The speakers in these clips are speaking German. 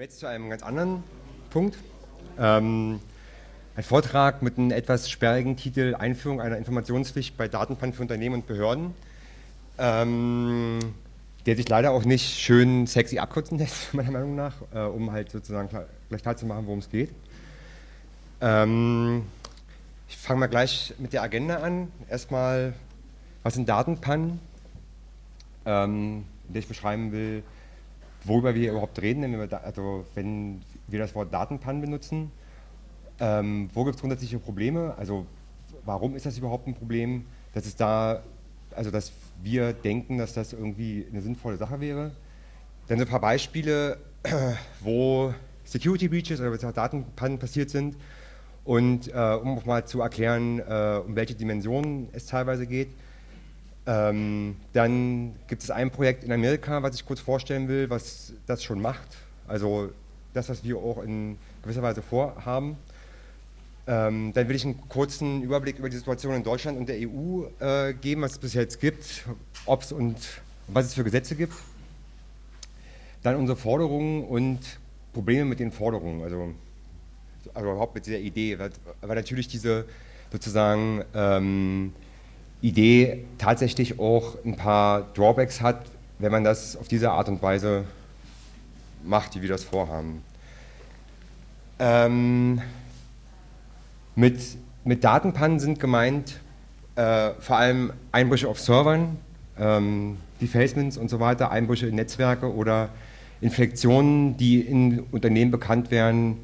kommen jetzt zu einem ganz anderen Punkt. Ähm, ein Vortrag mit einem etwas sperrigen Titel Einführung einer Informationspflicht bei Datenpannen für Unternehmen und Behörden, ähm, der sich leider auch nicht schön sexy abkürzen lässt, meiner Meinung nach, äh, um halt sozusagen klar, gleich klar zu machen, worum es geht. Ähm, ich fange mal gleich mit der Agenda an. Erstmal, was sind Datenpannen? Ähm, in der ich beschreiben will, worüber wir überhaupt reden, wenn wir, da, also wenn wir das Wort Datenpannen benutzen. Ähm, wo gibt es grundsätzliche Probleme? Also warum ist das überhaupt ein Problem? Dass es da, also dass wir denken, dass das irgendwie eine sinnvolle Sache wäre. Dann so ein paar Beispiele, wo Security Breaches oder Datenpannen passiert sind. Und äh, um auch mal zu erklären, äh, um welche Dimensionen es teilweise geht. Ähm, dann gibt es ein Projekt in Amerika, was ich kurz vorstellen will, was das schon macht. Also das, was wir auch in gewisser Weise vorhaben. Ähm, dann will ich einen kurzen Überblick über die Situation in Deutschland und der EU äh, geben, was es bis jetzt gibt, ob es und was es für Gesetze gibt. Dann unsere Forderungen und Probleme mit den Forderungen, also, also überhaupt mit dieser Idee, weil, weil natürlich diese sozusagen ähm, Idee tatsächlich auch ein paar Drawbacks hat, wenn man das auf diese Art und Weise macht, wie wir das vorhaben. Ähm, mit, mit Datenpannen sind gemeint äh, vor allem Einbrüche auf Servern, ähm, Defacements und so weiter, Einbrüche in Netzwerke oder Infektionen, die in Unternehmen bekannt werden,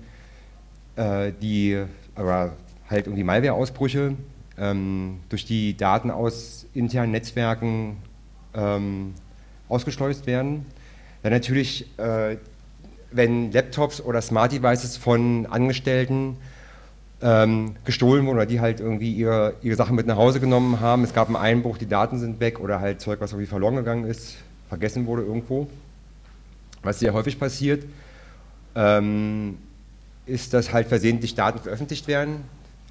äh, die aber halt irgendwie Malware-Ausbrüche, ähm, durch die Daten aus internen Netzwerken ähm, ausgeschleust werden. Dann natürlich, äh, wenn Laptops oder Smart Devices von Angestellten ähm, gestohlen wurden oder die halt irgendwie ihre, ihre Sachen mit nach Hause genommen haben, es gab einen Einbruch, die Daten sind weg oder halt Zeug, was irgendwie verloren gegangen ist, vergessen wurde irgendwo. Was sehr häufig passiert, ähm, ist, dass halt versehentlich Daten veröffentlicht werden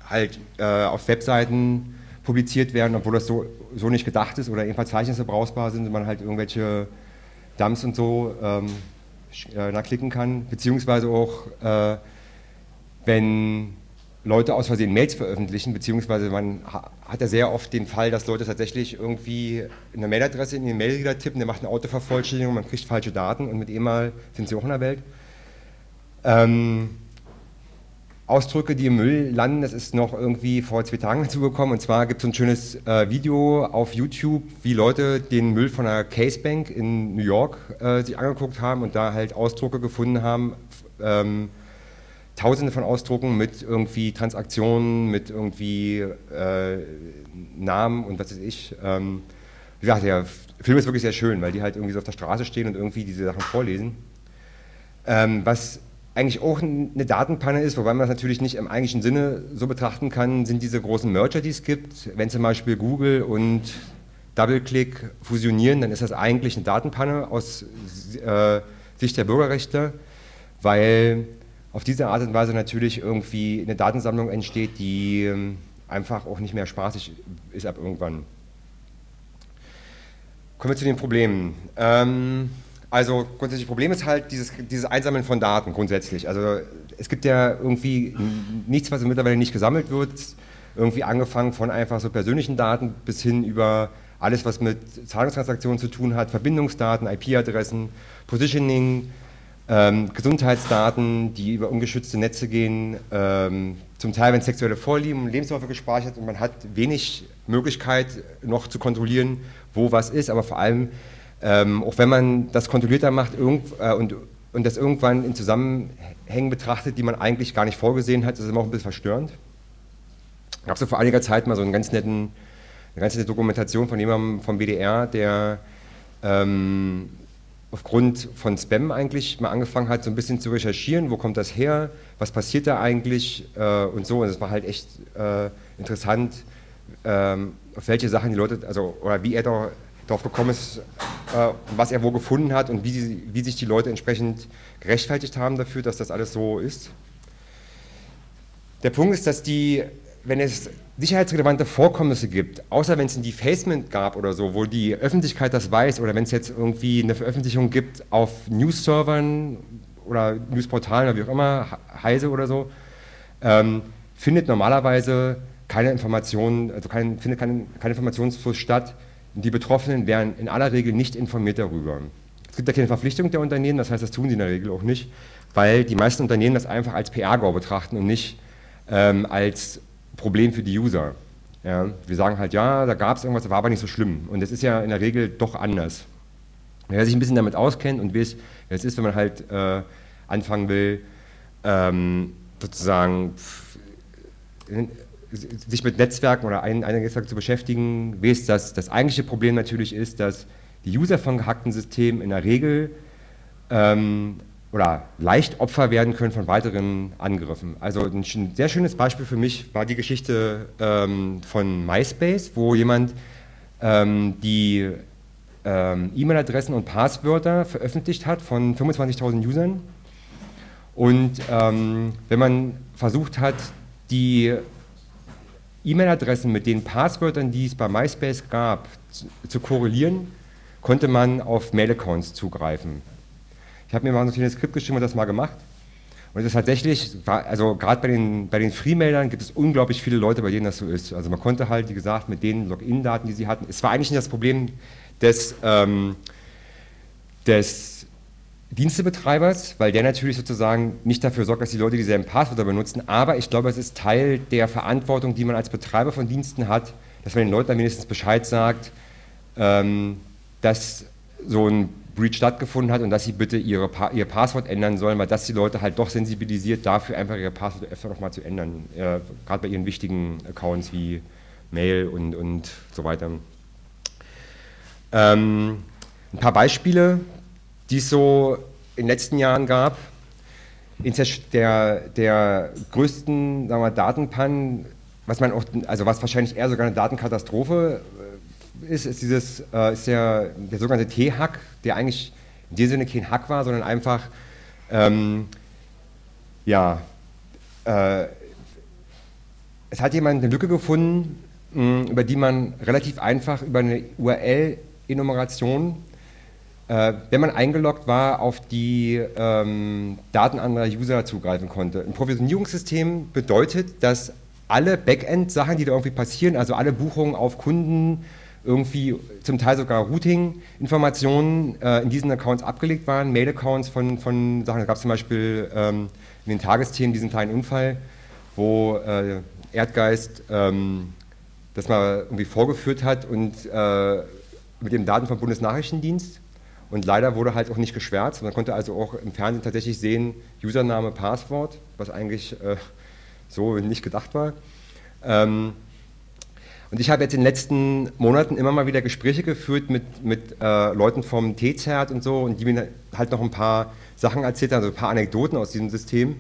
halt äh, auf Webseiten publiziert werden, obwohl das so, so nicht gedacht ist oder eben Verzeichnisse brauchbar sind, man halt irgendwelche Dumps und so ähm, äh, klicken kann, beziehungsweise auch, äh, wenn Leute aus Versehen Mails veröffentlichen, beziehungsweise man hat ja sehr oft den Fall, dass Leute tatsächlich irgendwie eine Mailadresse in den Mailreader tippen, der macht eine Autovervollständigung, man kriegt falsche Daten und mit E-Mail sind sie auch in der Welt. Ähm, Ausdrücke, die im Müll landen, das ist noch irgendwie vor zwei Tagen dazu gekommen. Und zwar gibt es ein schönes äh, Video auf YouTube, wie Leute den Müll von einer Casebank in New York äh, sich angeguckt haben und da halt Ausdrucke gefunden haben. Ähm, Tausende von Ausdrucken mit irgendwie Transaktionen, mit irgendwie äh, Namen und was weiß ich. Ähm, wie gesagt, der Film ist wirklich sehr schön, weil die halt irgendwie so auf der Straße stehen und irgendwie diese Sachen vorlesen. Ähm, was eigentlich auch eine Datenpanne ist, wobei man das natürlich nicht im eigentlichen Sinne so betrachten kann, sind diese großen Merger, die es gibt. Wenn zum Beispiel Google und DoubleClick fusionieren, dann ist das eigentlich eine Datenpanne aus äh, Sicht der Bürgerrechte, weil auf diese Art und Weise natürlich irgendwie eine Datensammlung entsteht, die ähm, einfach auch nicht mehr spaßig ist ab irgendwann. Kommen wir zu den Problemen. Ähm, also grundsätzlich Problem ist halt dieses, dieses Einsammeln von Daten grundsätzlich. Also es gibt ja irgendwie nichts, was mittlerweile nicht gesammelt wird. Irgendwie angefangen von einfach so persönlichen Daten bis hin über alles, was mit Zahlungstransaktionen zu tun hat, Verbindungsdaten, IP-Adressen, Positioning, ähm, Gesundheitsdaten, die über ungeschützte Netze gehen, ähm, zum Teil, wenn sexuelle Vorlieben und Lebensläufe gespeichert und man hat wenig Möglichkeit noch zu kontrollieren, wo was ist, aber vor allem ähm, auch wenn man das kontrollierter macht äh, und, und das irgendwann in Zusammenhängen betrachtet, die man eigentlich gar nicht vorgesehen hat, ist immer auch ein bisschen verstörend. Ich habe so vor einiger Zeit mal so einen ganz netten, eine ganz nette Dokumentation von jemandem vom WDR, der ähm, aufgrund von Spam eigentlich mal angefangen hat, so ein bisschen zu recherchieren, wo kommt das her, was passiert da eigentlich äh, und so. Und es war halt echt äh, interessant, ähm, auf welche Sachen die Leute, also oder wie er da darauf gekommen ist, äh, was er wo gefunden hat und wie, sie, wie sich die Leute entsprechend gerechtfertigt haben dafür, dass das alles so ist. Der Punkt ist, dass die, wenn es sicherheitsrelevante Vorkommnisse gibt, außer wenn es ein Defacement gab oder so, wo die Öffentlichkeit das weiß oder wenn es jetzt irgendwie eine Veröffentlichung gibt auf News-Servern oder Newsportalen oder wie auch immer, Heise oder so, ähm, findet normalerweise keine Informationen, also kein, findet kein, kein Informationsfluss statt. Die Betroffenen werden in aller Regel nicht informiert darüber. Es gibt ja keine Verpflichtung der Unternehmen, das heißt, das tun sie in der Regel auch nicht, weil die meisten Unternehmen das einfach als PR-GAU betrachten und nicht ähm, als Problem für die User. Ja, wir sagen halt, ja, da gab es irgendwas, das war aber nicht so schlimm. Und das ist ja in der Regel doch anders. Wer sich ein bisschen damit auskennt und weiß, wie es ist, wenn man halt äh, anfangen will, ähm, sozusagen sich mit Netzwerken oder ein, einem Netzwerk zu beschäftigen, weiß, dass das eigentliche Problem natürlich ist, dass die User von gehackten Systemen in der Regel ähm, oder leicht Opfer werden können von weiteren Angriffen. Also ein sehr schönes Beispiel für mich war die Geschichte ähm, von MySpace, wo jemand ähm, die ähm, E-Mail-Adressen und Passwörter veröffentlicht hat von 25.000 Usern. Und ähm, wenn man versucht hat, die E-Mail-Adressen mit den Passwörtern, die es bei MySpace gab, zu, korrelieren, konnte man auf Mail-Accounts zugreifen. Ich habe mir mal ein kleines Skript geschrieben und das mal gemacht. Und es ist tatsächlich, also gerade bei den, bei den Freemailern gibt es unglaublich viele Leute, bei denen das so ist. Also man konnte halt, wie gesagt, mit den Login-Daten, die sie hatten, es war eigentlich nicht das Problem des, ähm, des Dienstebetreibers, weil der natürlich sozusagen nicht dafür sorgt, dass die Leute dieselben Passwörter benutzen, aber ich glaube, es ist Teil der Verantwortung, die man als Betreiber von Diensten hat, dass man den Leuten dann wenigstens Bescheid sagt, ähm, dass so ein Breach stattgefunden hat und dass sie bitte ihre pa ihr Passwort ändern sollen, weil das die Leute halt doch sensibilisiert dafür, einfach ihre Passwörter öfter nochmal zu ändern, äh, gerade bei ihren wichtigen Accounts wie Mail und, und so weiter. Ähm, ein paar Beispiele, die es so in den letzten Jahren gab. Der, der größten sagen wir, Datenpannen, was man auch, also was wahrscheinlich eher sogar eine Datenkatastrophe äh, ist, ist, dieses, äh, ist der, der sogenannte T-Hack, der eigentlich in dem Sinne kein Hack war, sondern einfach ähm, ja, äh, es hat jemand eine Lücke gefunden, mh, über die man relativ einfach über eine URL-Enumeration äh, wenn man eingeloggt war, auf die ähm, Daten anderer User zugreifen konnte. Ein Provisionierungssystem bedeutet, dass alle Backend-Sachen, die da irgendwie passieren, also alle Buchungen auf Kunden, irgendwie zum Teil sogar Routing-Informationen äh, in diesen Accounts abgelegt waren, Mail-Accounts von, von Sachen. Da gab es zum Beispiel ähm, in den Tagesthemen diesen kleinen Unfall, wo äh, Erdgeist ähm, das mal irgendwie vorgeführt hat und äh, mit den Daten vom Bundesnachrichtendienst und leider wurde halt auch nicht geschwärzt. Man konnte also auch im Fernsehen tatsächlich sehen, Username, Passwort, was eigentlich äh, so nicht gedacht war. Ähm, und ich habe jetzt in den letzten Monaten immer mal wieder Gespräche geführt mit, mit äh, Leuten vom T-Zert und so und die mir halt noch ein paar Sachen erzählt haben, also ein paar Anekdoten aus diesem System,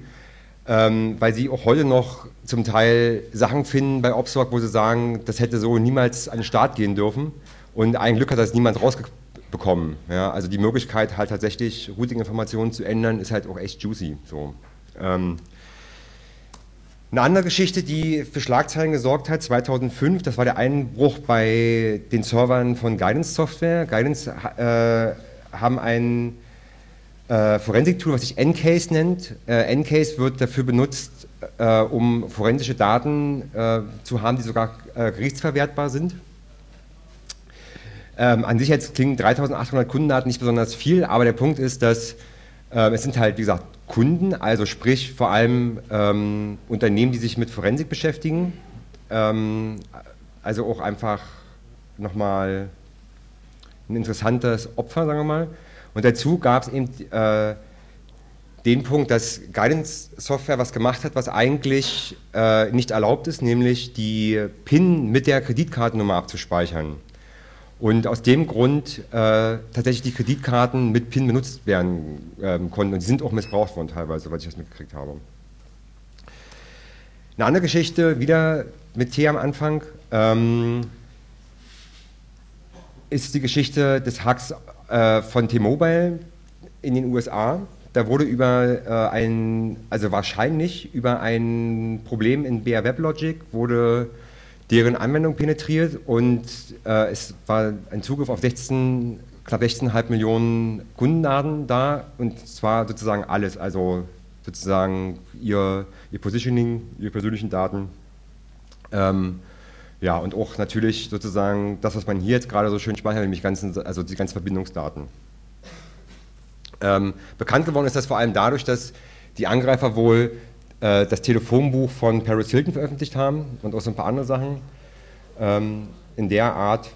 ähm, weil sie auch heute noch zum Teil Sachen finden bei Opsorg, wo sie sagen, das hätte so niemals an den Start gehen dürfen. Und ein Glück hat das niemand rausgekriegt bekommen. Ja? Also die Möglichkeit halt tatsächlich Routing-Informationen zu ändern, ist halt auch echt juicy. So. Ähm, eine andere Geschichte, die für Schlagzeilen gesorgt hat, 2005, das war der Einbruch bei den Servern von Guidance Software. Guidance äh, haben ein äh, Forensik-Tool, was sich Ncase nennt. Äh, Ncase wird dafür benutzt, äh, um forensische Daten äh, zu haben, die sogar äh, gerichtsverwertbar sind. Ähm, an sich jetzt klingen 3800 Kundendaten nicht besonders viel, aber der Punkt ist, dass äh, es sind halt, wie gesagt, Kunden, also sprich vor allem ähm, Unternehmen, die sich mit Forensik beschäftigen. Ähm, also auch einfach nochmal ein interessantes Opfer, sagen wir mal. Und dazu gab es eben äh, den Punkt, dass Guidance-Software was gemacht hat, was eigentlich äh, nicht erlaubt ist, nämlich die PIN mit der Kreditkartennummer abzuspeichern. Und aus dem Grund äh, tatsächlich die Kreditkarten mit PIN benutzt werden ähm, konnten. Und die sind auch missbraucht worden teilweise, soweit ich das mitgekriegt habe. Eine andere Geschichte, wieder mit T am Anfang, ähm, ist die Geschichte des Hacks äh, von T-Mobile in den USA. Da wurde über äh, ein, also wahrscheinlich über ein Problem in BR WebLogic wurde deren Anwendung penetriert und äh, es war ein Zugriff auf 16 knapp 16,5 Millionen Kundendaten da und zwar sozusagen alles, also sozusagen ihr, ihr Positioning, ihre persönlichen Daten. Ähm, ja, und auch natürlich sozusagen das, was man hier jetzt gerade so schön speichert, nämlich ganzen, also die ganzen Verbindungsdaten. Ähm, bekannt geworden ist das vor allem dadurch, dass die Angreifer wohl äh, das Telefonbuch von Paris Hilton veröffentlicht haben und auch so ein paar andere Sachen ähm, in der Art.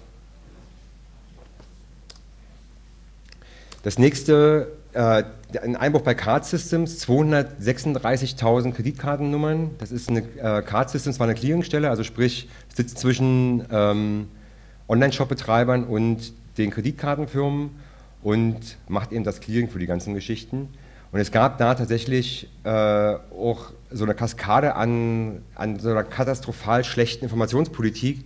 Das nächste, äh, ein Einbruch bei Card Systems, 236.000 Kreditkartennummern. Das ist eine, äh, Card Systems war eine Clearingstelle, also sprich sitzt zwischen ähm, Online-Shop-Betreibern und den Kreditkartenfirmen und macht eben das Clearing für die ganzen Geschichten. Und es gab da tatsächlich äh, auch so eine Kaskade an, an so einer katastrophal schlechten Informationspolitik,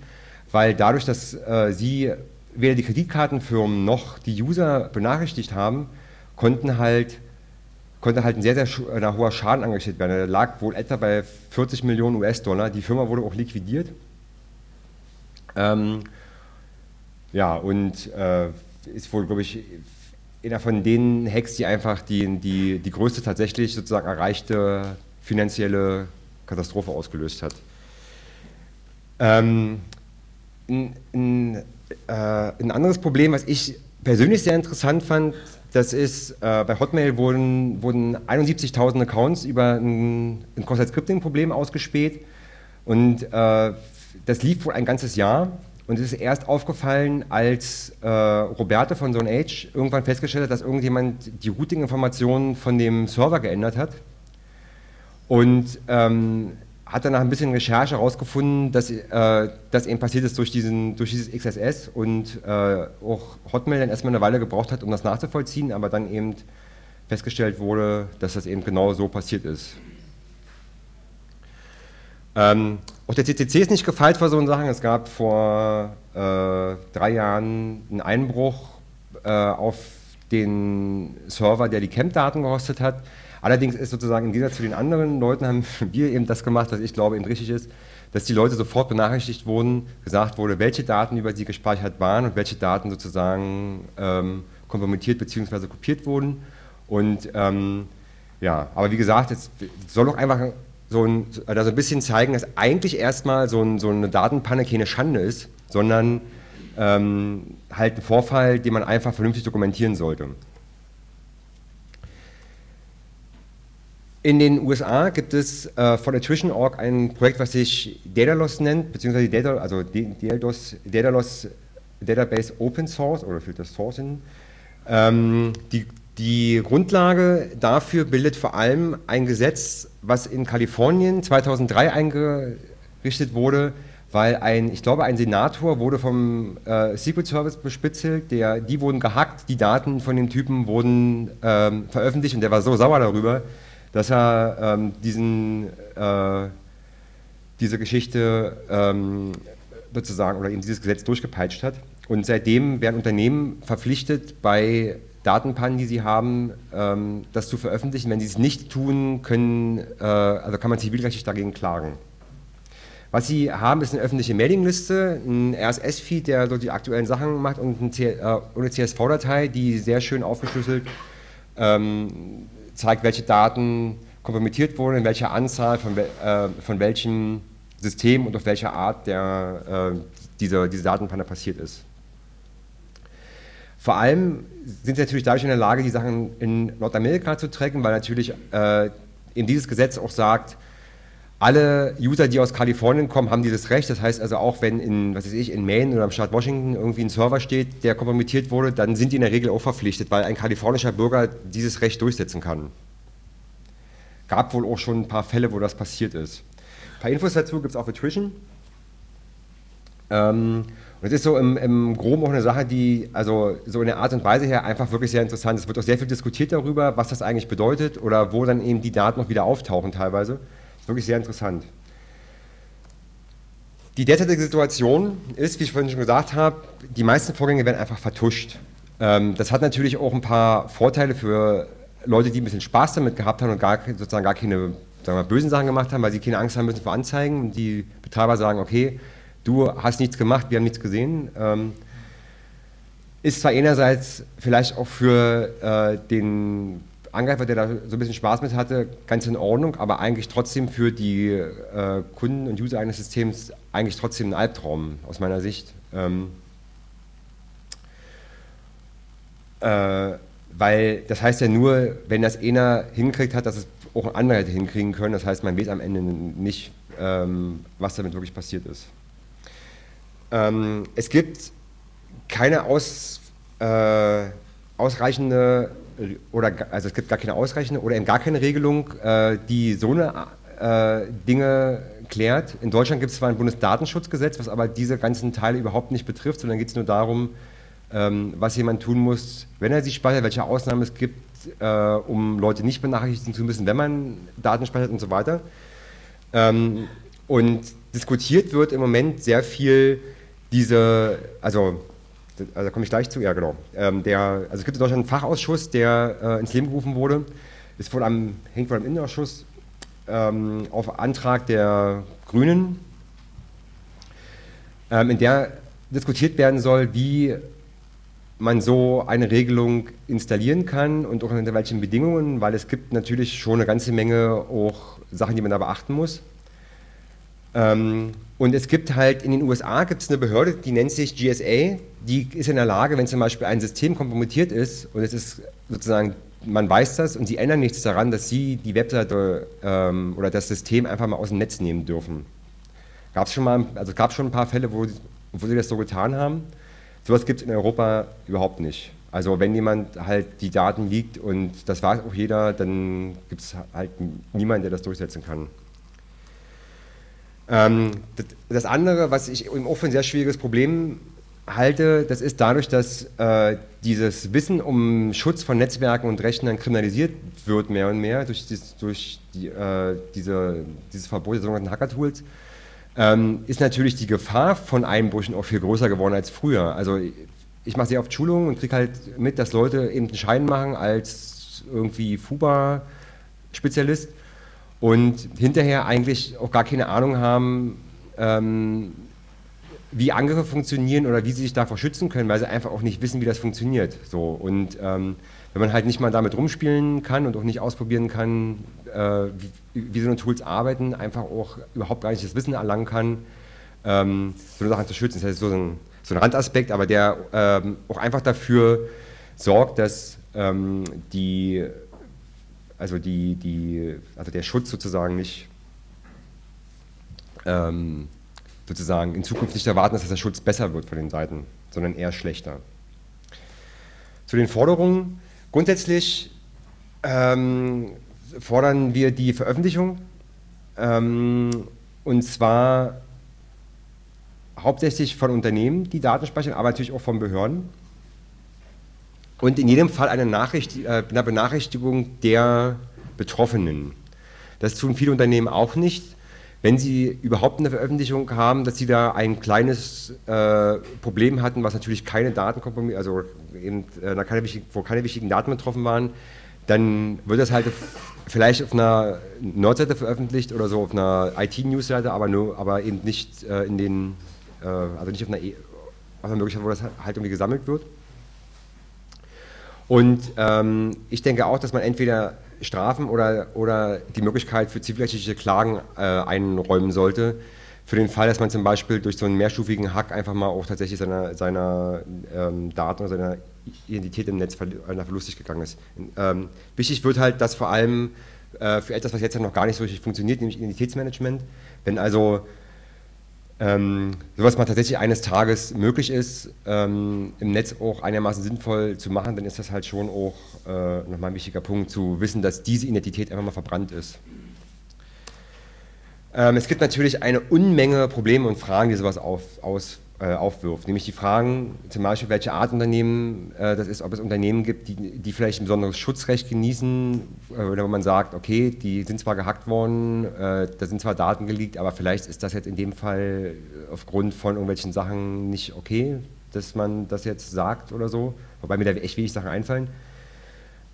weil dadurch, dass äh, sie weder die Kreditkartenfirmen noch die User benachrichtigt haben, konnten halt, konnte halt ein sehr, sehr ein hoher Schaden angerichtet werden. Der lag wohl etwa bei 40 Millionen US-Dollar. Die Firma wurde auch liquidiert. Ähm, ja, und äh, ist wohl, glaube ich, einer von den Hacks, die einfach die, die, die größte tatsächlich sozusagen erreichte finanzielle Katastrophe ausgelöst hat. Ähm, ein, ein, äh, ein, anderes Problem, was ich persönlich sehr interessant fand, das ist, äh, bei Hotmail wurden, wurden 71.000 Accounts über ein, ein Cross-Site-Scripting-Problem ausgespäht und äh, das lief wohl ein ganzes Jahr und es ist erst aufgefallen, als äh, Roberto von Zone Age irgendwann festgestellt hat, dass irgendjemand die Routing-Informationen von dem Server geändert hat. Und ähm, hat dann nach ein bisschen Recherche herausgefunden, dass äh, das eben passiert ist durch, diesen, durch dieses XSS und äh, auch Hotmail dann erstmal eine Weile gebraucht hat, um das nachzuvollziehen, aber dann eben festgestellt wurde, dass das eben genau so passiert ist. Ähm, auch der CCC ist nicht gefeilt vor so Sachen. Es gab vor äh, drei Jahren einen Einbruch äh, auf den Server, der die Camp-Daten gehostet hat. Allerdings ist sozusagen im Gegensatz zu den anderen Leuten haben wir eben das gemacht, was ich glaube eben richtig ist, dass die Leute sofort benachrichtigt wurden, gesagt wurde, welche Daten über sie gespeichert waren und welche Daten sozusagen ähm, kompromittiert bzw. kopiert wurden. Und ähm, ja, aber wie gesagt, es soll doch einfach so ein, also ein bisschen zeigen, dass eigentlich erstmal so, ein, so eine Datenpanne keine Schande ist, sondern ähm, halt ein Vorfall, den man einfach vernünftig dokumentieren sollte. In den USA gibt es äh, von Attrition.org ein Projekt, was sich Daedalus nennt, beziehungsweise Data, also Daedalus, Daedalus Database Open Source oder Filter Source. Ähm, die die Grundlage dafür bildet vor allem ein Gesetz, was in Kalifornien 2003 eingerichtet wurde, weil ein, ich glaube, ein Senator wurde vom äh, Secret Service bespitzelt, der, die wurden gehackt, die Daten von dem Typen wurden ähm, veröffentlicht und der war so sauer darüber, dass er ähm, diesen, äh, diese Geschichte ähm, sozusagen oder eben dieses Gesetz durchgepeitscht hat. Und seitdem werden Unternehmen verpflichtet, bei Datenpannen, die sie haben, ähm, das zu veröffentlichen. Wenn sie es nicht tun, können, äh, also kann man zivilrechtlich dagegen klagen. Was sie haben, ist eine öffentliche Mailingliste, ein RSS-Feed, der so die aktuellen Sachen macht und äh, eine CSV-Datei, die sehr schön aufgeschlüsselt ähm, zeigt, welche Daten kompromittiert wurden, in welcher Anzahl, von, äh, von welchem System und auf welche Art der, äh, diese, diese Datenpanne passiert ist. Vor allem sind sie natürlich dadurch in der Lage, die Sachen in Nordamerika zu tracken, weil natürlich äh, eben dieses Gesetz auch sagt, alle User, die aus Kalifornien kommen, haben dieses Recht. Das heißt also auch, wenn in, was weiß ich, in Maine oder im Staat Washington irgendwie ein Server steht, der kompromittiert wurde, dann sind die in der Regel auch verpflichtet, weil ein kalifornischer Bürger dieses Recht durchsetzen kann. Gab wohl auch schon ein paar Fälle, wo das passiert ist. Ein paar Infos dazu gibt es auf Attrition. Ähm, und das ist so im, im Groben auch eine Sache, die also so in der Art und Weise her einfach wirklich sehr interessant ist. Es wird auch sehr viel diskutiert darüber, was das eigentlich bedeutet oder wo dann eben die Daten noch wieder auftauchen teilweise. Wirklich sehr interessant. Die derzeitige Situation ist, wie ich vorhin schon gesagt habe, die meisten Vorgänge werden einfach vertuscht. Ähm, das hat natürlich auch ein paar Vorteile für Leute, die ein bisschen Spaß damit gehabt haben und gar, sozusagen gar keine sagen wir, bösen Sachen gemacht haben, weil sie keine Angst haben müssen vor Anzeigen und die Betreiber sagen, okay, du hast nichts gemacht, wir haben nichts gesehen. Ähm, ist zwar einerseits vielleicht auch für äh, den Angreifer, der da so ein bisschen Spaß mit hatte, ganz in Ordnung, aber eigentlich trotzdem für die äh, Kunden und User eines Systems eigentlich trotzdem ein Albtraum aus meiner Sicht. Ähm, äh, weil das heißt ja nur, wenn das einer hinkriegt hat, dass es auch ein anderer hätte hinkriegen können. Das heißt, man weiß am Ende nicht, ähm, was damit wirklich passiert ist. Ähm, es gibt keine aus, äh, ausreichende oder also es gibt gar keine ausreichende oder eben gar keine Regelung, äh, die so eine äh, Dinge klärt. In Deutschland gibt es zwar ein Bundesdatenschutzgesetz, was aber diese ganzen Teile überhaupt nicht betrifft, sondern geht es nur darum, ähm, was jemand tun muss, wenn er sie speichert, welche Ausnahmen es gibt, äh, um Leute nicht benachrichtigen zu müssen, wenn man Daten speichert und so weiter. Ähm, und diskutiert wird im Moment sehr viel diese, also da komme ich gleich zu, ja genau. Ähm, der, also es gibt in Deutschland einen Fachausschuss, der äh, ins Leben gerufen wurde, ist wohl am, hängt wohl am Innenausschuss ähm, auf Antrag der Grünen, ähm, in der diskutiert werden soll, wie man so eine Regelung installieren kann und auch unter welchen Bedingungen, weil es gibt natürlich schon eine ganze Menge auch Sachen, die man da beachten muss. Ähm, und es gibt halt in den USA gibt es eine Behörde, die nennt sich GSA, die ist in der Lage, wenn zum Beispiel ein System kompromittiert ist und es ist sozusagen, man weiß das und sie ändern nichts daran, dass sie die Webseite ähm, oder das System einfach mal aus dem Netz nehmen dürfen. Gab es schon mal, also gab schon ein paar Fälle, wo, wo sie das so getan haben. Sowas gibt es in Europa überhaupt nicht. Also wenn jemand halt die Daten liegt und das weiß auch jeder, dann gibt es halt niemanden, der das durchsetzen kann. Ähm, das andere, was ich im ein sehr schwieriges Problem halte, das ist dadurch, dass äh, dieses Wissen um Schutz von Netzwerken und Rechnern kriminalisiert wird mehr und mehr durch, dies, durch die, äh, diese, dieses Verbot der sogenannten Hacker-Tools, ähm, ist natürlich die Gefahr von Einbrüchen auch viel größer geworden als früher. Also ich mache sehr oft Schulungen und kriege halt mit, dass Leute eben einen Schein machen als irgendwie FUBA-Spezialist und hinterher eigentlich auch gar keine Ahnung haben, ähm, wie Angriffe funktionieren oder wie sie sich davor schützen können, weil sie einfach auch nicht wissen, wie das funktioniert. So. Und ähm, wenn man halt nicht mal damit rumspielen kann und auch nicht ausprobieren kann, äh, wie, wie, so eine Tools arbeiten, einfach auch überhaupt gar nicht das Wissen erlangen kann, ähm, so eine Sache zu schützen. Das heißt, so ein, so ein Randaspekt, aber der ähm, auch einfach dafür sorgt, dass ähm, die also, die, die, also der Schutz sozusagen nicht ähm, sozusagen in Zukunft nicht erwarten, dass der Schutz besser wird von den Seiten, sondern eher schlechter. Zu den Forderungen. Grundsätzlich ähm, fordern wir die Veröffentlichung ähm, und zwar hauptsächlich von Unternehmen, die Daten speichern, aber natürlich auch von Behörden und in jedem Fall eine, Nachricht, äh, eine Benachrichtigung der Betroffenen. Das tun viele Unternehmen auch nicht. Wenn sie überhaupt eine Veröffentlichung haben, dass sie da ein kleines äh, Problem hatten, was natürlich keine Daten, also eben, äh, keine, wo keine wichtigen Daten betroffen waren, dann wird das halt vielleicht auf einer Nordseite veröffentlicht oder so auf einer IT-Newsseite, aber, aber eben nicht äh, in den, äh, also nicht auf einer, e auf einer Möglichkeit, wo das halt irgendwie gesammelt wird. Und ähm, ich denke auch, dass man entweder Strafen oder, oder die Möglichkeit für zivilrechtliche Klagen äh, einräumen sollte, für den Fall, dass man zum Beispiel durch so einen mehrstufigen Hack einfach mal auch tatsächlich seiner, seiner ähm, Daten oder seiner Identität im Netz verlustig gegangen ist. Ähm, wichtig wird halt, dass vor allem äh, für etwas, was jetzt noch gar nicht so richtig funktioniert, nämlich Identitätsmanagement, wenn also ähm, sowas mal tatsächlich eines Tages möglich ist, ähm, im Netz auch einigermaßen sinnvoll zu machen, dann ist das halt schon auch äh, nochmal ein wichtiger Punkt, zu wissen, dass diese Identität einfach mal verbrannt ist. Ähm, es gibt natürlich eine Unmenge Probleme und Fragen, die sowas auf, aus, aufwirft. Nämlich die Fragen, zum Beispiel, welche Art Unternehmen äh, das ist, ob es Unternehmen gibt, die, die vielleicht ein besonderes Schutzrecht genießen, äh, oder wo man sagt, okay, die sind zwar gehackt worden, äh, da sind zwar Daten geleakt, aber vielleicht ist das jetzt in dem Fall aufgrund von irgendwelchen Sachen nicht okay, dass man das jetzt sagt oder so, wobei mir da echt wenig Sachen einfallen.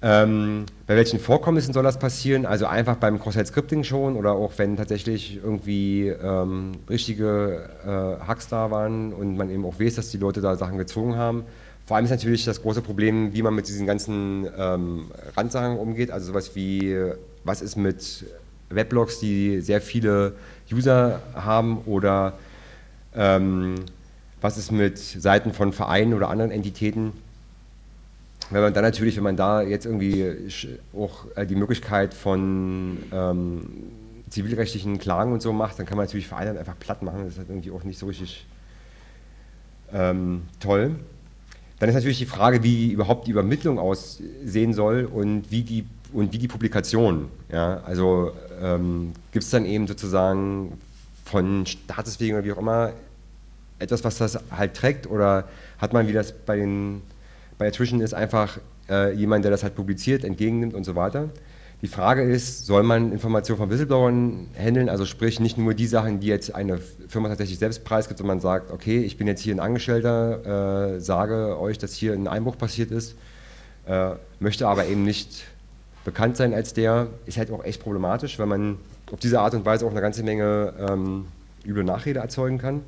Ähm, bei welchen Vorkommnissen soll das passieren? Also einfach beim Cross-Site-Scripting schon oder auch wenn tatsächlich irgendwie ähm, richtige äh, Hacks da waren und man eben auch weiß, dass die Leute da Sachen gezogen haben. vor allem ist natürlich das große Problem, wie man mit diesen ganzen ähm, Randsachen umgeht. Also sowas wie, was ist mit Weblogs, die sehr viele User haben oder ähm, was ist mit Seiten von Vereinen oder anderen Entitäten. Wenn man dann natürlich, wenn man da jetzt irgendwie auch äh, die Möglichkeit von ähm, zivilrechtlichen Klagen und so macht, dann kann man natürlich Vereine einfach platt machen. Das ist halt irgendwie auch nicht so richtig ähm, toll. Dann ist natürlich die Frage, wie überhaupt die Übermittlung aussehen soll und wie die, und wie die Publikation. Ja? Also ähm, gibt es dann eben sozusagen von Statuswegen oder wie auch immer etwas, was das halt trägt oder hat man, wie das bei, den, bei Attrition ist, einfach äh, jemand, der das halt publiziert, entgegennimmt und so weiter. Die Frage ist, soll man Informationen von Whistleblowern handeln, also sprich nicht nur die Sachen, die jetzt eine Firma tatsächlich selbst preisgibt, sondern man sagt, okay, ich bin jetzt hier ein Angestellter, äh, sage euch, dass hier ein Einbruch passiert ist, äh, möchte aber eben nicht bekannt sein als der, ist halt auch echt problematisch, weil man auf diese Art und Weise auch eine ganze Menge ähm, üble Nachrede erzeugen kann.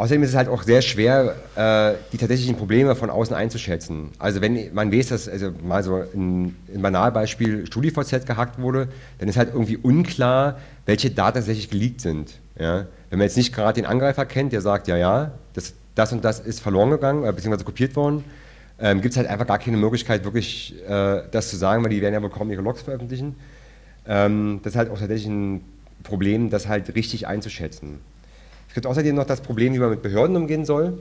Außerdem ist es halt auch sehr schwer, äh, die tatsächlichen Probleme von außen einzuschätzen. Also wenn man weiß, dass also mal so ein, ein Banalbeispiel StudiVZ gehackt wurde, dann ist halt irgendwie unklar, welche Daten tatsächlich geleakt sind. Ja? Wenn man jetzt nicht gerade den Angreifer kennt, der sagt, ja, ja, das, das und das ist verloren gegangen, äh, beziehungsweise kopiert worden, ähm, gibt es halt einfach gar keine Möglichkeit, wirklich äh, das zu sagen, weil die werden ja wohl kaum ihre Logs veröffentlichen. Ähm, das ist halt auch tatsächlich ein Problem, das halt richtig einzuschätzen. Es gibt außerdem noch das Problem, wie man mit Behörden umgehen soll.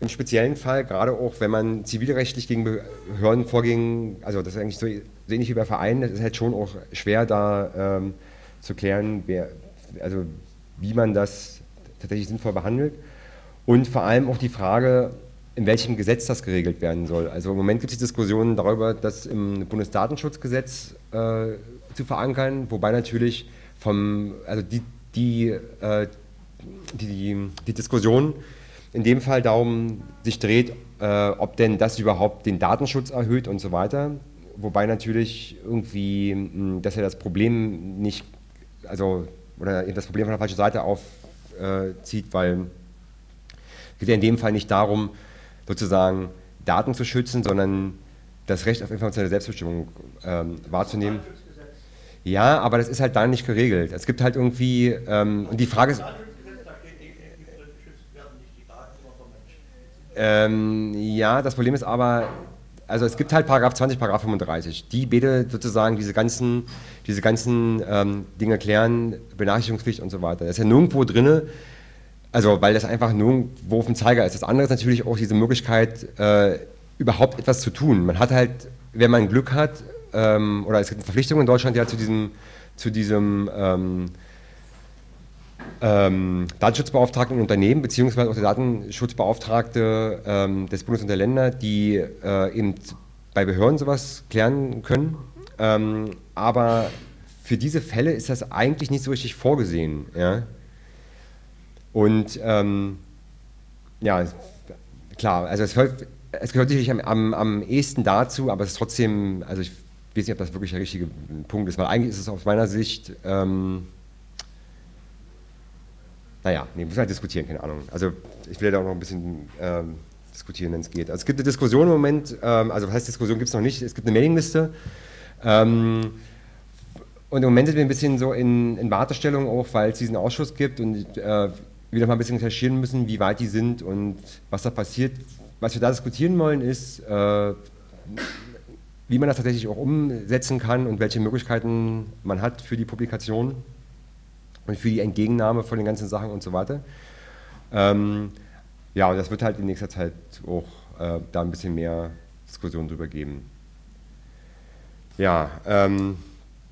Im speziellen Fall, gerade auch wenn man zivilrechtlich gegen Behörden vorging, also das ist eigentlich so, so ähnlich wie bei Vereinen, es ist halt schon auch schwer da ähm, zu klären, wer, also wie man das tatsächlich sinnvoll behandelt. Und vor allem auch die Frage, in welchem Gesetz das geregelt werden soll. Also im Moment gibt es Diskussionen darüber, das im Bundesdatenschutzgesetz äh, zu verankern, wobei natürlich vom, also die, die äh, die, die Diskussion in dem Fall darum sich dreht, äh, ob denn das überhaupt den Datenschutz erhöht und so weiter. Wobei natürlich irgendwie, mh, dass er das Problem nicht, also, oder das Problem von der falschen Seite aufzieht, äh, weil es geht ja in dem Fall nicht darum, sozusagen Daten zu schützen, sondern das Recht auf informationelle Selbstbestimmung ähm, wahrzunehmen. Ja, aber das ist halt da nicht geregelt. Es gibt halt irgendwie, ähm, und die Frage ist. Ähm, ja, das Problem ist aber, also es gibt halt Paragraph 20, Paragraph 35, die beide sozusagen diese ganzen, diese ganzen ähm, Dinge klären, Benachrichtigungspflicht und so weiter. Das ist ja nirgendwo drin, also weil das einfach nirgendwo auf dem Zeiger ist. Das andere ist natürlich auch diese Möglichkeit, äh, überhaupt etwas zu tun. Man hat halt, wenn man Glück hat, ähm, oder es gibt eine Verpflichtung in Deutschland ja zu diesem, zu diesem ähm, Datenschutzbeauftragten in Unternehmen, beziehungsweise auch der Datenschutzbeauftragte ähm, des Bundes und der Länder, die äh, eben bei Behörden sowas klären können. Ähm, aber für diese Fälle ist das eigentlich nicht so richtig vorgesehen. Ja? Und ähm, ja, klar, also es, hört, es gehört sicherlich am, am, am ehesten dazu, aber es ist trotzdem, also ich weiß nicht, ob das wirklich der richtige Punkt ist, weil eigentlich ist es aus meiner Sicht ähm, naja, nee, müssen halt diskutieren, keine Ahnung. Also ich will da auch noch ein bisschen ähm, diskutieren, wenn es geht. Also es gibt eine Diskussion im Moment, ähm, also was heißt Diskussion gibt es noch nicht, es gibt eine Mailingliste. Ähm, und im Moment sind wir ein bisschen so in, in Wartestellung auch, weil es diesen Ausschuss gibt und äh, wir noch mal ein bisschen recherchieren müssen, wie weit die sind und was da passiert. Was wir da diskutieren wollen, ist, äh, wie man das tatsächlich auch umsetzen kann und welche Möglichkeiten man hat für die Publikation und für die Entgegennahme von den ganzen Sachen und so weiter. Ähm, ja, und das wird halt in nächster Zeit auch äh, da ein bisschen mehr Diskussion drüber geben. Ja, ähm,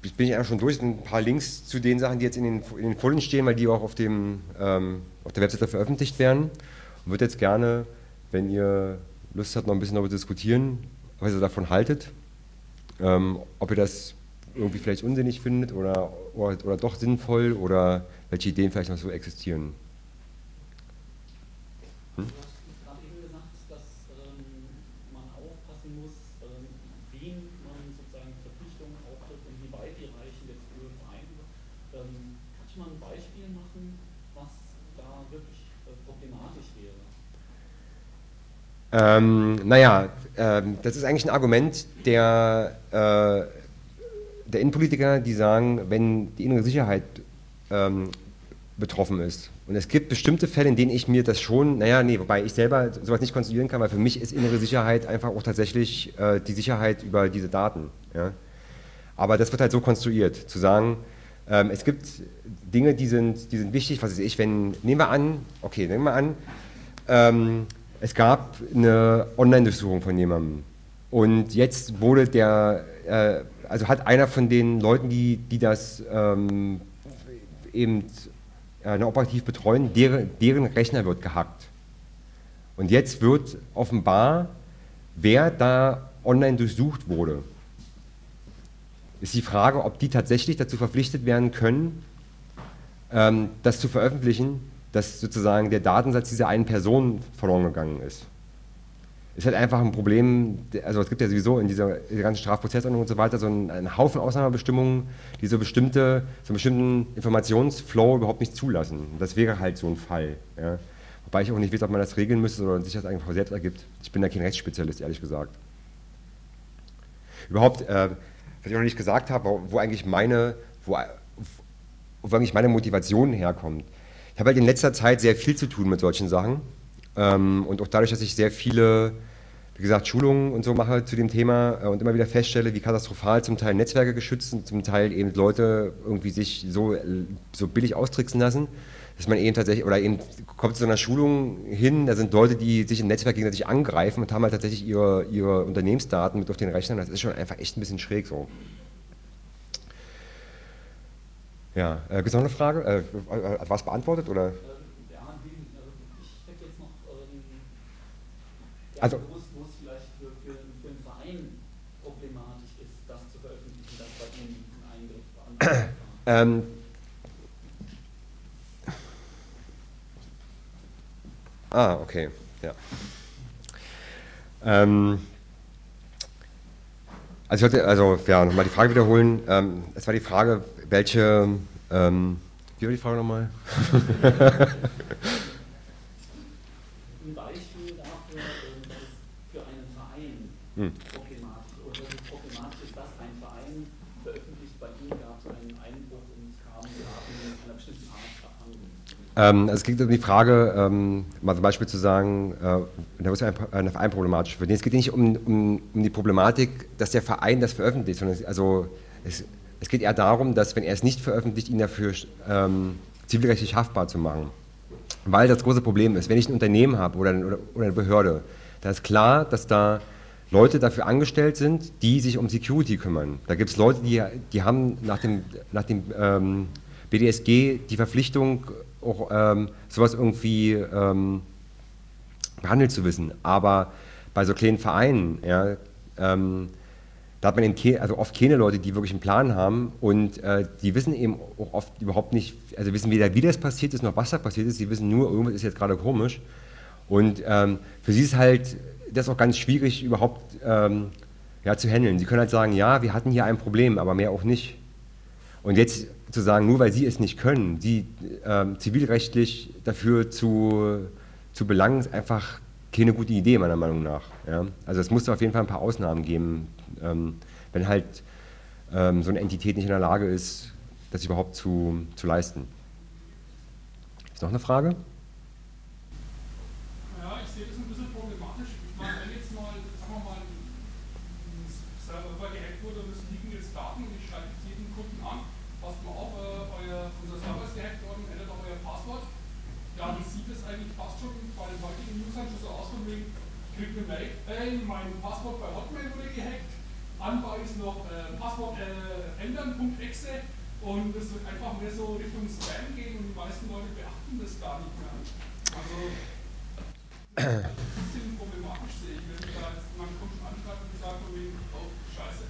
ich bin ja schon durch. Ein paar Links zu den Sachen, die jetzt in den, in den Folien stehen, weil die auch auf, dem, ähm, auf der Webseite veröffentlicht werden. Und würde jetzt gerne, wenn ihr Lust habt, noch ein bisschen darüber diskutieren, was ihr davon haltet. Ähm, ob ihr das irgendwie vielleicht unsinnig findet oder, oder, oder doch sinnvoll oder welche Ideen vielleicht noch so existieren. Hm? Du hast gerade eben gesagt, dass ähm, man aufpassen muss, ähm, wen man sozusagen Verpflichtungen auftritt und wie weit die reichen jetzt für Vereine. Ähm, kannst du mal ein Beispiel machen, was da wirklich äh, problematisch wäre? Ähm, naja, äh, das ist eigentlich ein Argument der, äh, der Innenpolitiker, die sagen, wenn die innere Sicherheit ähm, betroffen ist. Und es gibt bestimmte Fälle, in denen ich mir das schon, naja, nee, wobei ich selber sowas nicht konstruieren kann, weil für mich ist innere Sicherheit einfach auch tatsächlich äh, die Sicherheit über diese Daten. Ja? Aber das wird halt so konstruiert, zu sagen, ähm, es gibt Dinge, die sind, die sind wichtig, was weiß ich, wenn, nehmen wir an, okay, nehmen wir an, ähm, es gab eine Online-Durchsuchung von jemandem und jetzt wurde der, äh, also hat einer von den Leuten, die, die das ähm, eben äh, operativ betreuen, deren, deren Rechner wird gehackt. Und jetzt wird offenbar, wer da online durchsucht wurde. Ist die Frage, ob die tatsächlich dazu verpflichtet werden können, ähm, das zu veröffentlichen, dass sozusagen der Datensatz dieser einen Person verloren gegangen ist ist halt einfach ein Problem, also es gibt ja sowieso in dieser, ganzen Strafprozessordnung und so weiter so einen, einen, Haufen Ausnahmebestimmungen, die so, bestimmte, so einen bestimmten Informationsflow überhaupt nicht zulassen. das wäre halt so ein Fall. Ja. Wobei ich auch nicht weiß, ob man das regeln müsste oder sich das einfach selbst ergibt. Ich bin da kein Rechtsspezialist, ehrlich gesagt. Überhaupt, äh, was ich noch nicht gesagt habe, wo, wo eigentlich meine, wo, wo eigentlich meine Motivation herkommt. Ich habe halt in letzter Zeit sehr viel zu tun mit solchen Sachen. Ähm, und auch dadurch, dass ich sehr viele wie gesagt, Schulungen und so mache zu dem Thema äh, und immer wieder feststelle, wie katastrophal zum Teil Netzwerke geschützt sind, zum Teil eben Leute irgendwie sich so, so billig austricksen lassen, dass man eben tatsächlich, oder eben kommt zu einer Schulung hin, da sind Leute, die sich im Netzwerk gegenseitig angreifen und haben halt tatsächlich ihre, ihre Unternehmensdaten mit auf den Rechnern. Das ist schon einfach echt ein bisschen schräg so. Ja, äh, gibt es noch eine Frage? Äh, was beantwortet oder? Ähm, ja, ich hätte jetzt noch ähm, also, ähm, ah, okay, ja. Ähm, also ich wollte also ja, nochmal die Frage wiederholen. Ähm, es war die Frage, welche, ähm, wie war die Frage nochmal? Ein Beispiel dafür, dass für einen Verein hm. Ähm, es geht um die Frage, ähm, mal zum Beispiel zu sagen, äh, da ist ein, ein Verein problematisch wird. Es geht nicht um, um, um, die Problematik, dass der Verein das veröffentlicht, sondern es, also es, es, geht eher darum, dass wenn er es nicht veröffentlicht, ihn dafür ähm, zivilrechtlich haftbar zu machen. Weil das große Problem ist, wenn ich ein Unternehmen habe oder, oder, oder eine Behörde, da ist klar, dass da Leute dafür angestellt sind, die sich um Security kümmern. Da gibt es Leute, die, die haben nach dem, nach dem ähm, BDSG die Verpflichtung, auch ähm, sowas irgendwie ähm, behandelt zu wissen. Aber bei so kleinen Vereinen, ja, ähm, da hat man eben also oft keine Leute, die wirklich einen Plan haben und äh, die wissen eben auch oft überhaupt nicht, also wissen weder, wie das passiert ist, noch was da passiert ist. Sie wissen nur, irgendwas ist jetzt gerade komisch. Und ähm, für sie ist halt das auch ganz schwierig, überhaupt ähm, ja, zu handeln. Sie können halt sagen, ja, wir hatten hier ein Problem, aber mehr auch nicht. Und jetzt zu sagen, nur weil sie es nicht können, sie ähm, zivilrechtlich dafür zu, zu belangen, ist einfach keine gute Idee, meiner Meinung nach. Ja? Also es muss auf jeden Fall ein paar Ausnahmen geben, ähm, wenn halt ähm, so eine Entität nicht in der Lage ist, das überhaupt zu, zu leisten. Ist noch eine Frage? Feststellen, mein Passwort bei Hotmail wurde gehackt, Anbau ist noch äh, Passwort äh, ändern.exe und es wird einfach mehr so Richtung Spam gehen und die meisten Leute beachten das gar nicht mehr. Also, das ist ein bisschen problematisch, sehe ich, wenn da jetzt man kommt schon anschreibt und sagt, oh, scheiße.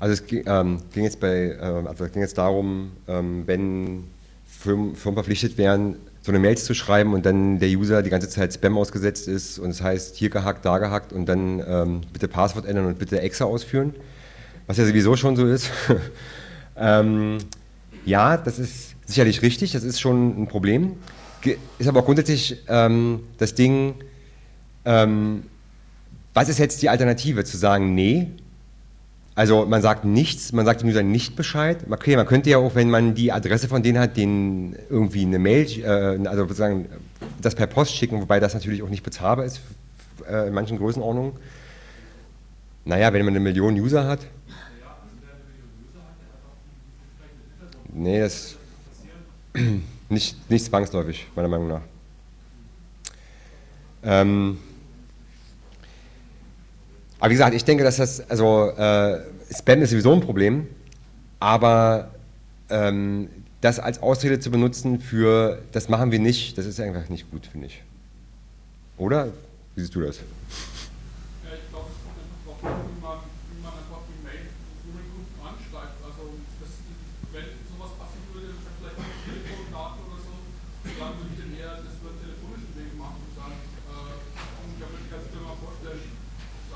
Also es ähm, ging, jetzt bei, äh, also es ging jetzt darum, ähm, wenn Firmen, verpflichtet wären, so eine Mails zu schreiben und dann der User die ganze Zeit Spam ausgesetzt ist und es das heißt hier gehackt, da gehackt und dann ähm, bitte Passwort ändern und bitte Exa ausführen, was ja sowieso schon so ist. ähm, ja, das ist sicherlich richtig, das ist schon ein Problem. Ist aber auch grundsätzlich ähm, das Ding, ähm, was ist jetzt die Alternative? Zu sagen, nee, also man sagt nichts, man sagt dem User nicht Bescheid. Okay, man könnte ja auch, wenn man die Adresse von denen hat, denen irgendwie eine Mail, äh, also sozusagen das per Post schicken, wobei das natürlich auch nicht bezahlbar ist äh, in manchen Größenordnungen. Naja, wenn man eine Million User hat. Nee, das nicht, nicht zwangsläufig, meiner Meinung nach. Ähm, aber wie gesagt, ich denke, dass das, also äh, Spam ist sowieso ein Problem, aber ähm, das als Ausrede zu benutzen für, das machen wir nicht, das ist einfach nicht gut, finde ich. Oder? Wie siehst du das?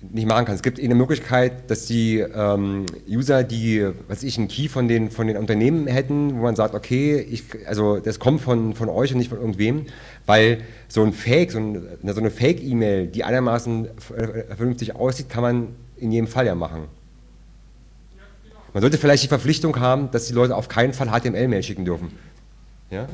nicht machen kannst. Es gibt eine Möglichkeit, dass die ähm, User, die, was ich, einen Key von den, von den Unternehmen hätten, wo man sagt, okay, ich, also das kommt von, von euch und nicht von irgendwem, weil so ein Fake, so, ein, so eine Fake-E-Mail, die einigermaßen vernünftig aussieht, kann man in jedem Fall ja machen. Man sollte vielleicht die Verpflichtung haben, dass die Leute auf keinen Fall HTML-Mail schicken dürfen. Ja?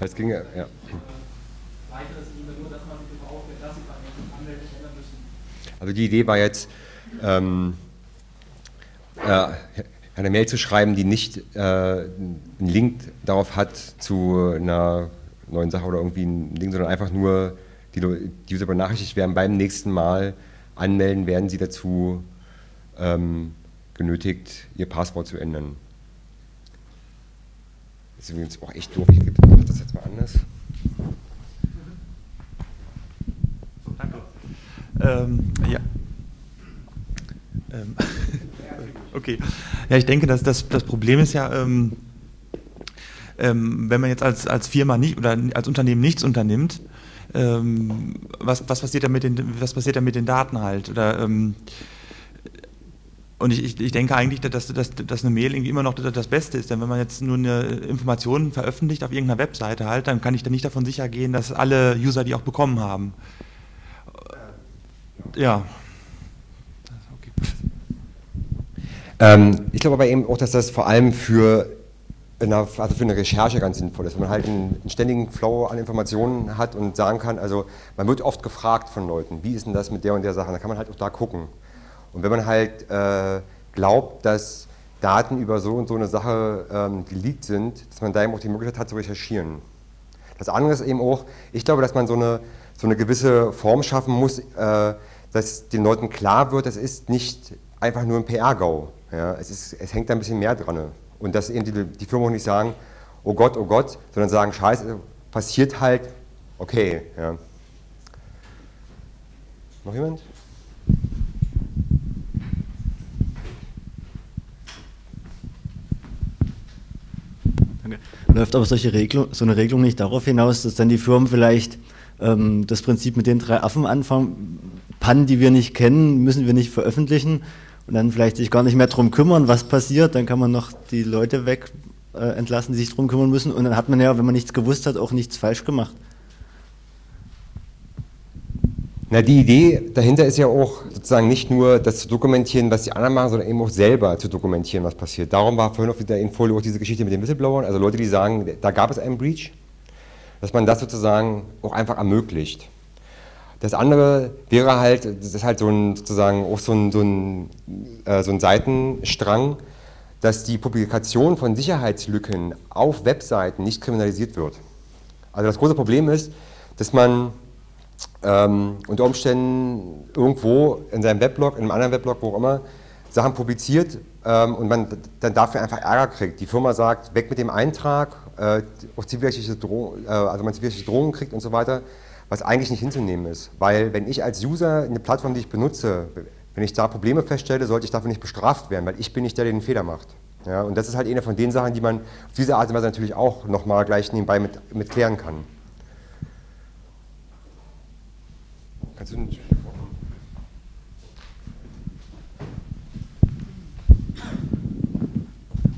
Das ging ja. ja. Also die Idee war jetzt, ähm, äh, eine Mail zu schreiben, die nicht äh, einen Link darauf hat zu einer neuen Sache oder irgendwie ein Ding, sondern einfach nur die, die User benachrichtigt werden, beim nächsten Mal anmelden, werden sie dazu ähm, genötigt, ihr Passwort zu ändern. Das ist übrigens auch echt doof, ich das jetzt mal anders. Ähm, ja. Ähm, okay. Ja, ich denke, dass das, das Problem ist ja, ähm, ähm, wenn man jetzt als, als Firma nicht oder als Unternehmen nichts unternimmt, ähm, was, was, passiert da mit den, was passiert da mit den Daten halt? Oder, ähm, und ich, ich, ich, denke eigentlich, dass, dass, dass eine Mail irgendwie immer noch das Beste ist. Denn wenn man jetzt nur eine Information veröffentlicht auf irgendeiner Webseite halt, dann kann ich da nicht davon sicher gehen, dass alle User die auch bekommen haben. Ja. Okay. Ähm, ich glaube aber eben auch, dass das vor allem für eine, also für eine Recherche ganz sinnvoll ist, wenn man halt einen, einen, ständigen Flow an Informationen hat und sagen kann, also man wird oft gefragt von Leuten, wie ist denn das mit der und der Sache, da kann man halt auch da gucken. Und wenn man halt äh, glaubt, dass Daten über so und so eine Sache ähm, geleakt sind, dass man da eben auch die Möglichkeit hat zu recherchieren. Das andere ist eben auch, ich glaube, dass man so eine, so eine gewisse Form schaffen muss, äh, dass den Leuten klar wird, es ist nicht einfach nur ein PR-GAU. Ja, es, es hängt da ein bisschen mehr dran. Und dass eben die, die Firmen auch nicht sagen, oh Gott, oh Gott, sondern sagen, scheiße, passiert halt, okay. Ja. Noch jemand? Läuft aber solche Regelung, so eine Regelung nicht darauf hinaus, dass dann die Firmen vielleicht ähm, das Prinzip mit den drei Affen anfangen, Pannen, die wir nicht kennen, müssen wir nicht veröffentlichen und dann vielleicht sich gar nicht mehr darum kümmern, was passiert. Dann kann man noch die Leute weg äh, entlassen, die sich darum kümmern müssen. Und dann hat man ja, wenn man nichts gewusst hat, auch nichts falsch gemacht. Na, die Idee dahinter ist ja auch sozusagen nicht nur das zu dokumentieren, was die anderen machen, sondern eben auch selber zu dokumentieren, was passiert. Darum war vorhin auf der Infolio auch diese Geschichte mit den Whistleblowern, also Leute, die sagen, da gab es einen Breach, dass man das sozusagen auch einfach ermöglicht. Das andere wäre halt, das ist halt so ein, sozusagen auch so ein, so ein, äh, so ein Seitenstrang, dass die Publikation von Sicherheitslücken auf Webseiten nicht kriminalisiert wird. Also das große Problem ist, dass man ähm, unter Umständen irgendwo in seinem Weblog, in einem anderen Weblog, wo auch immer, Sachen publiziert ähm, und man dann dafür einfach Ärger kriegt. Die Firma sagt, weg mit dem Eintrag, äh, auch zivilrechtliche Drohung, äh, also man zivilrechtliche Drohungen kriegt und so weiter, was eigentlich nicht hinzunehmen ist. Weil wenn ich als User eine Plattform, die ich benutze, wenn ich da Probleme feststelle, sollte ich dafür nicht bestraft werden, weil ich bin nicht der, der den Fehler macht. Ja, und das ist halt eine von den Sachen, die man auf diese Art und Weise natürlich auch nochmal gleich nebenbei mit, mit klären kann. Kannst du nicht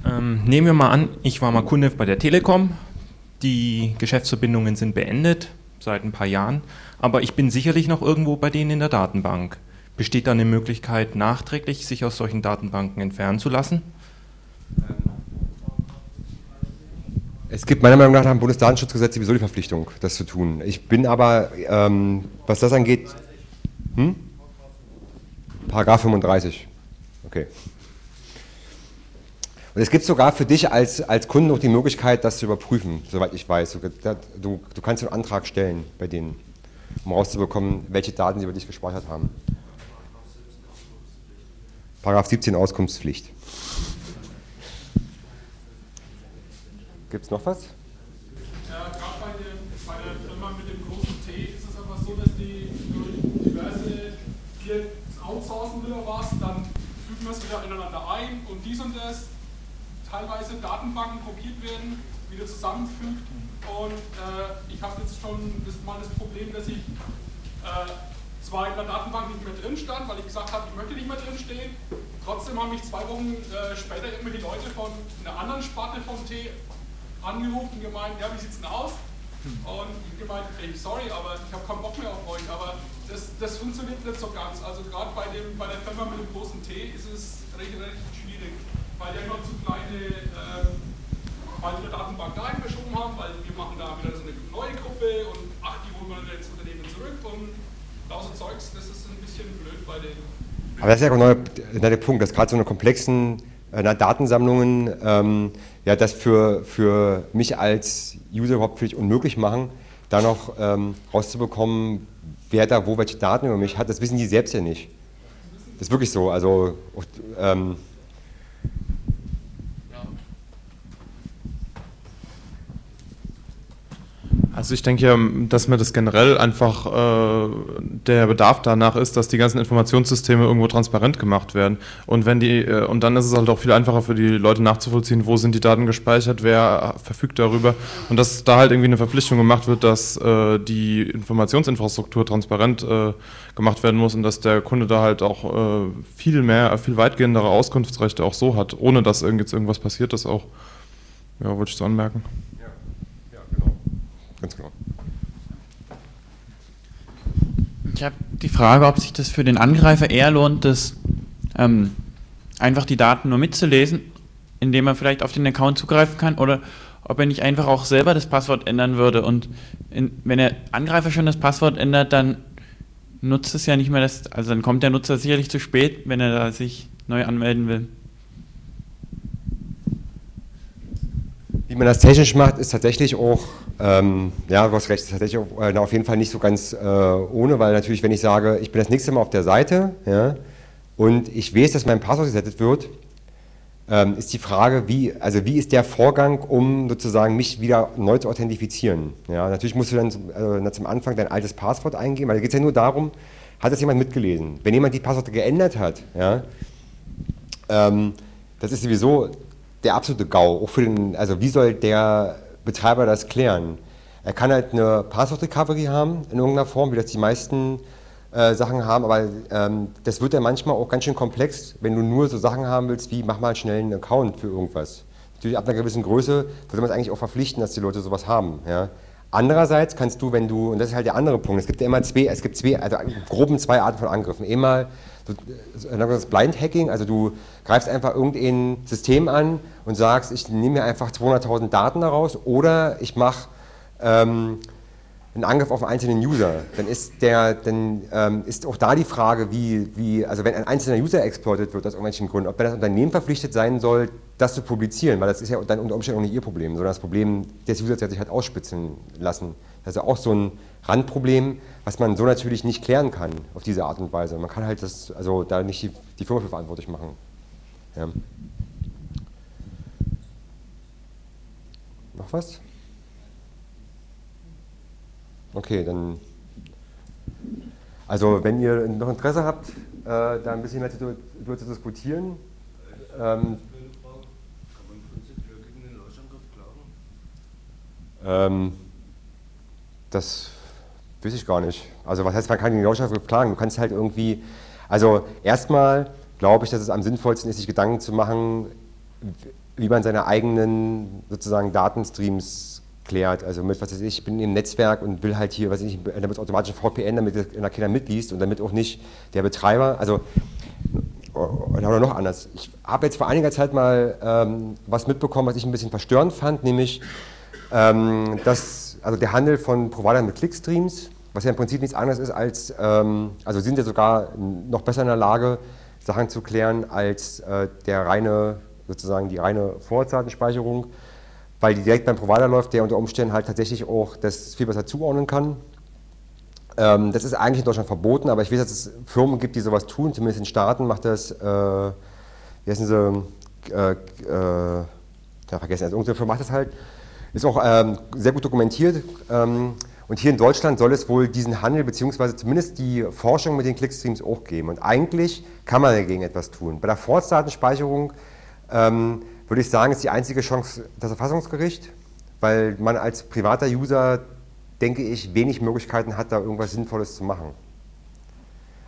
ähm, Nehmen wir mal an, ich war mal Kunde bei der Telekom. Die Geschäftsverbindungen sind beendet seit ein paar Jahren, aber ich bin sicherlich noch irgendwo bei denen in der Datenbank. Besteht da eine Möglichkeit, nachträglich sich aus solchen Datenbanken entfernen zu lassen? Es gibt meiner Meinung nach nach dem Bundesdatenschutzgesetz sowieso die Verpflichtung, das zu tun. Ich bin aber, ähm, was das angeht, hm? Paragraph 35. Okay. Und es gibt sogar für dich als, als Kunden noch die Möglichkeit, das zu überprüfen, soweit ich weiß. Du, du, kannst einen Antrag stellen bei denen, um rauszubekommen, welche Daten sie über dich gespeichert haben. Paragraph 17 Auskunftspflicht. Gibt es noch was? Ja, gerade bei, bei der Firma mit dem großen T ist es einfach so, dass die durch diverse hier outsourcen will was, dann fügen wir es wieder ineinander ein und dies und das, teilweise Datenbanken kopiert werden, wieder zusammenfügt und äh, ich habe jetzt schon das, mal das Problem, dass ich äh, zwar in der Datenbank nicht mehr drin stand, weil ich gesagt habe, ich möchte nicht mehr drin stehen, trotzdem haben mich zwei Wochen äh, später immer die Leute von einer anderen Sparte vom T angerufen gemeint, ja, wie sieht's denn aus? Und ich gemeint, ey, sorry, aber ich habe keinen Bock mehr auf euch. Aber das, das funktioniert nicht so ganz. Also gerade bei, bei der Firma mit dem großen T ist es recht, recht schwierig, weil die immer zu kleine, äh, Datenbank da verschoben haben, weil wir machen da wieder so eine neue Gruppe und ach, die holen wir ins Unternehmen zurück und lauter Zeugs, das ist ein bisschen blöd bei den. Aber das ist ja auch ein neuer, Punkt, dass gerade so eine komplexen äh, Datensammlungen ähm, ja, das für, für mich als User überhaupt völlig unmöglich machen, da noch ähm, rauszubekommen, wer da wo welche Daten über mich hat. Das wissen die selbst ja nicht. Das ist wirklich so. Also ähm, Also ich denke ja, dass mir das generell einfach äh, der Bedarf danach ist, dass die ganzen Informationssysteme irgendwo transparent gemacht werden. Und wenn die äh, und dann ist es halt auch viel einfacher für die Leute nachzuvollziehen, wo sind die Daten gespeichert, wer verfügt darüber und dass da halt irgendwie eine Verpflichtung gemacht wird, dass äh, die Informationsinfrastruktur transparent äh, gemacht werden muss und dass der Kunde da halt auch äh, viel mehr, viel weitgehendere Auskunftsrechte auch so hat, ohne dass jetzt irgendwas passiert ist auch. Ja, wollte ich so anmerken. Ganz genau. Ich habe die Frage, ob sich das für den Angreifer eher lohnt, das ähm, einfach die Daten nur mitzulesen, indem er vielleicht auf den Account zugreifen kann, oder ob er nicht einfach auch selber das Passwort ändern würde. Und in, wenn der Angreifer schon das Passwort ändert, dann nutzt es ja nicht mehr das, also dann kommt der Nutzer sicherlich zu spät, wenn er da sich neu anmelden will. Wie man das technisch macht, ist tatsächlich auch, ähm, ja, du hast recht, ist tatsächlich auch, äh, auf jeden Fall nicht so ganz äh, ohne, weil natürlich, wenn ich sage, ich bin das nächste Mal auf der Seite ja, und ich weiß, dass mein Passwort gesetzt wird, ähm, ist die Frage, wie, also wie ist der Vorgang, um sozusagen mich wieder neu zu authentifizieren. Ja, natürlich musst du dann äh, zum Anfang dein altes Passwort eingeben, weil da geht es ja nur darum, hat das jemand mitgelesen? Wenn jemand die Passworte geändert hat, ja, ähm, das ist sowieso der absolute GAU. Auch für den, also wie soll der Betreiber das klären? Er kann halt eine Passwort-Recovery haben in irgendeiner Form, wie das die meisten äh, Sachen haben, aber ähm, das wird ja manchmal auch ganz schön komplex, wenn du nur so Sachen haben willst, wie mach mal schnell einen Account für irgendwas. Natürlich ab einer gewissen Größe sollte man es eigentlich auch verpflichten, dass die Leute sowas haben. Ja? Andererseits kannst du, wenn du, und das ist halt der andere Punkt, es gibt ja immer zwei, es gibt zwei, also groben zwei Arten von Angriffen. Einmal das Blind Hacking, also du greifst einfach irgendein System an und sagst, ich nehme mir einfach 200.000 Daten daraus oder ich mache ähm, einen Angriff auf einen einzelnen User. Dann ist, der, dann, ähm, ist auch da die Frage, wie, wie, also wenn ein einzelner User exploitet wird aus irgendwelchen Gründen, ob das Unternehmen verpflichtet sein soll, das zu publizieren, weil das ist ja dann unter Umständen auch nicht ihr Problem, sondern das Problem des Users, der sich halt ausspitzen lassen. Das ist ja auch so ein Randproblem, was man so natürlich nicht klären kann auf diese Art und Weise. Man kann halt das, also da nicht die, die Firma für verantwortlich machen. Ja. Noch was? Okay, dann. Also, wenn ihr noch Interesse habt, äh, da ein bisschen mehr zu, zu, diskutieren. Ähm, ähm, das weiß ich gar nicht. Also, was heißt, man kann den Lauschangriff klagen? Du kannst halt irgendwie. Also, erstmal glaube ich, dass es am sinnvollsten ist, sich Gedanken zu machen, wie man seine eigenen sozusagen Datenstreams klärt. Also mit, was weiß ich, ich bin im Netzwerk und will halt hier, was weiß ich, damit automatisch VPN, damit der Kinder mitliest und damit auch nicht der Betreiber, also oder noch anders. Ich habe jetzt vor einiger Zeit mal ähm, was mitbekommen, was ich ein bisschen verstörend fand, nämlich ähm, dass, also der Handel von Providern mit Clickstreams, was ja im Prinzip nichts anderes ist als, ähm, also sind ja sogar noch besser in der Lage, Sachen zu klären als äh, der reine sozusagen die reine Vorratsdatenspeicherung, weil die direkt beim Provider läuft, der unter Umständen halt tatsächlich auch das viel besser zuordnen kann. Ähm, das ist eigentlich in Deutschland verboten, aber ich weiß, dass es Firmen gibt, die sowas tun, zumindest in Staaten macht das, äh, wie heißen sie, äh, äh, ja, vergessen, also irgendeine Firma macht das halt. Ist auch ähm, sehr gut dokumentiert. Ähm, und hier in Deutschland soll es wohl diesen Handel beziehungsweise zumindest die Forschung mit den Clickstreams auch geben. Und eigentlich kann man dagegen etwas tun. Bei der Vorratsdatenspeicherung ähm, würde ich sagen, ist die einzige Chance das Verfassungsgericht, weil man als privater User, denke ich, wenig Möglichkeiten hat, da irgendwas Sinnvolles zu machen.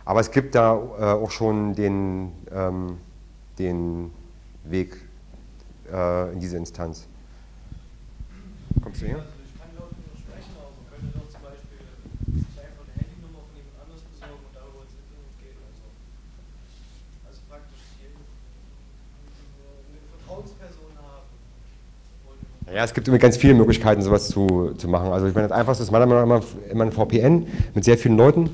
Aber es gibt da äh, auch schon den, ähm, den Weg äh, in diese Instanz. Kommst du her? Ja, es gibt immer ganz viele Möglichkeiten, sowas zu, zu machen. Also ich meine, das Einfachste ist meiner Meinung nach immer ein VPN mit sehr vielen Leuten,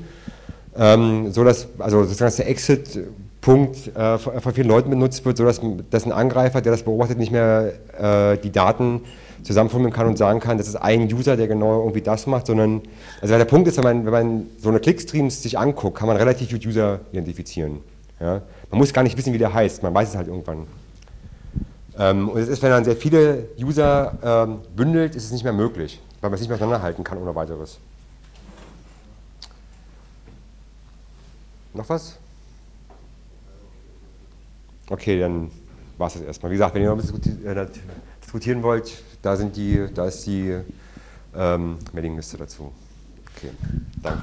ähm, so dass also sozusagen der Exit-Punkt äh, von vielen Leuten benutzt wird, so dass, dass ein Angreifer, der das beobachtet, nicht mehr äh, die Daten zusammenfummeln kann und sagen kann, das ist ein User, der genau irgendwie das macht, sondern also der Punkt ist, wenn man, wenn man so eine Clickstreams sich anguckt, kann man relativ gut User identifizieren. Ja? Man muss gar nicht wissen, wie der heißt, man weiß es halt irgendwann. Ähm, und es ist, wenn man sehr viele User ähm, bündelt, ist es nicht mehr möglich, weil man es nicht mehr auseinanderhalten kann ohne weiteres. Noch was? Okay, dann war es das erstmal. Wie gesagt, wenn ihr noch äh, diskutieren wollt, da, sind die, da ist die ähm, Mailingliste dazu. Okay, danke.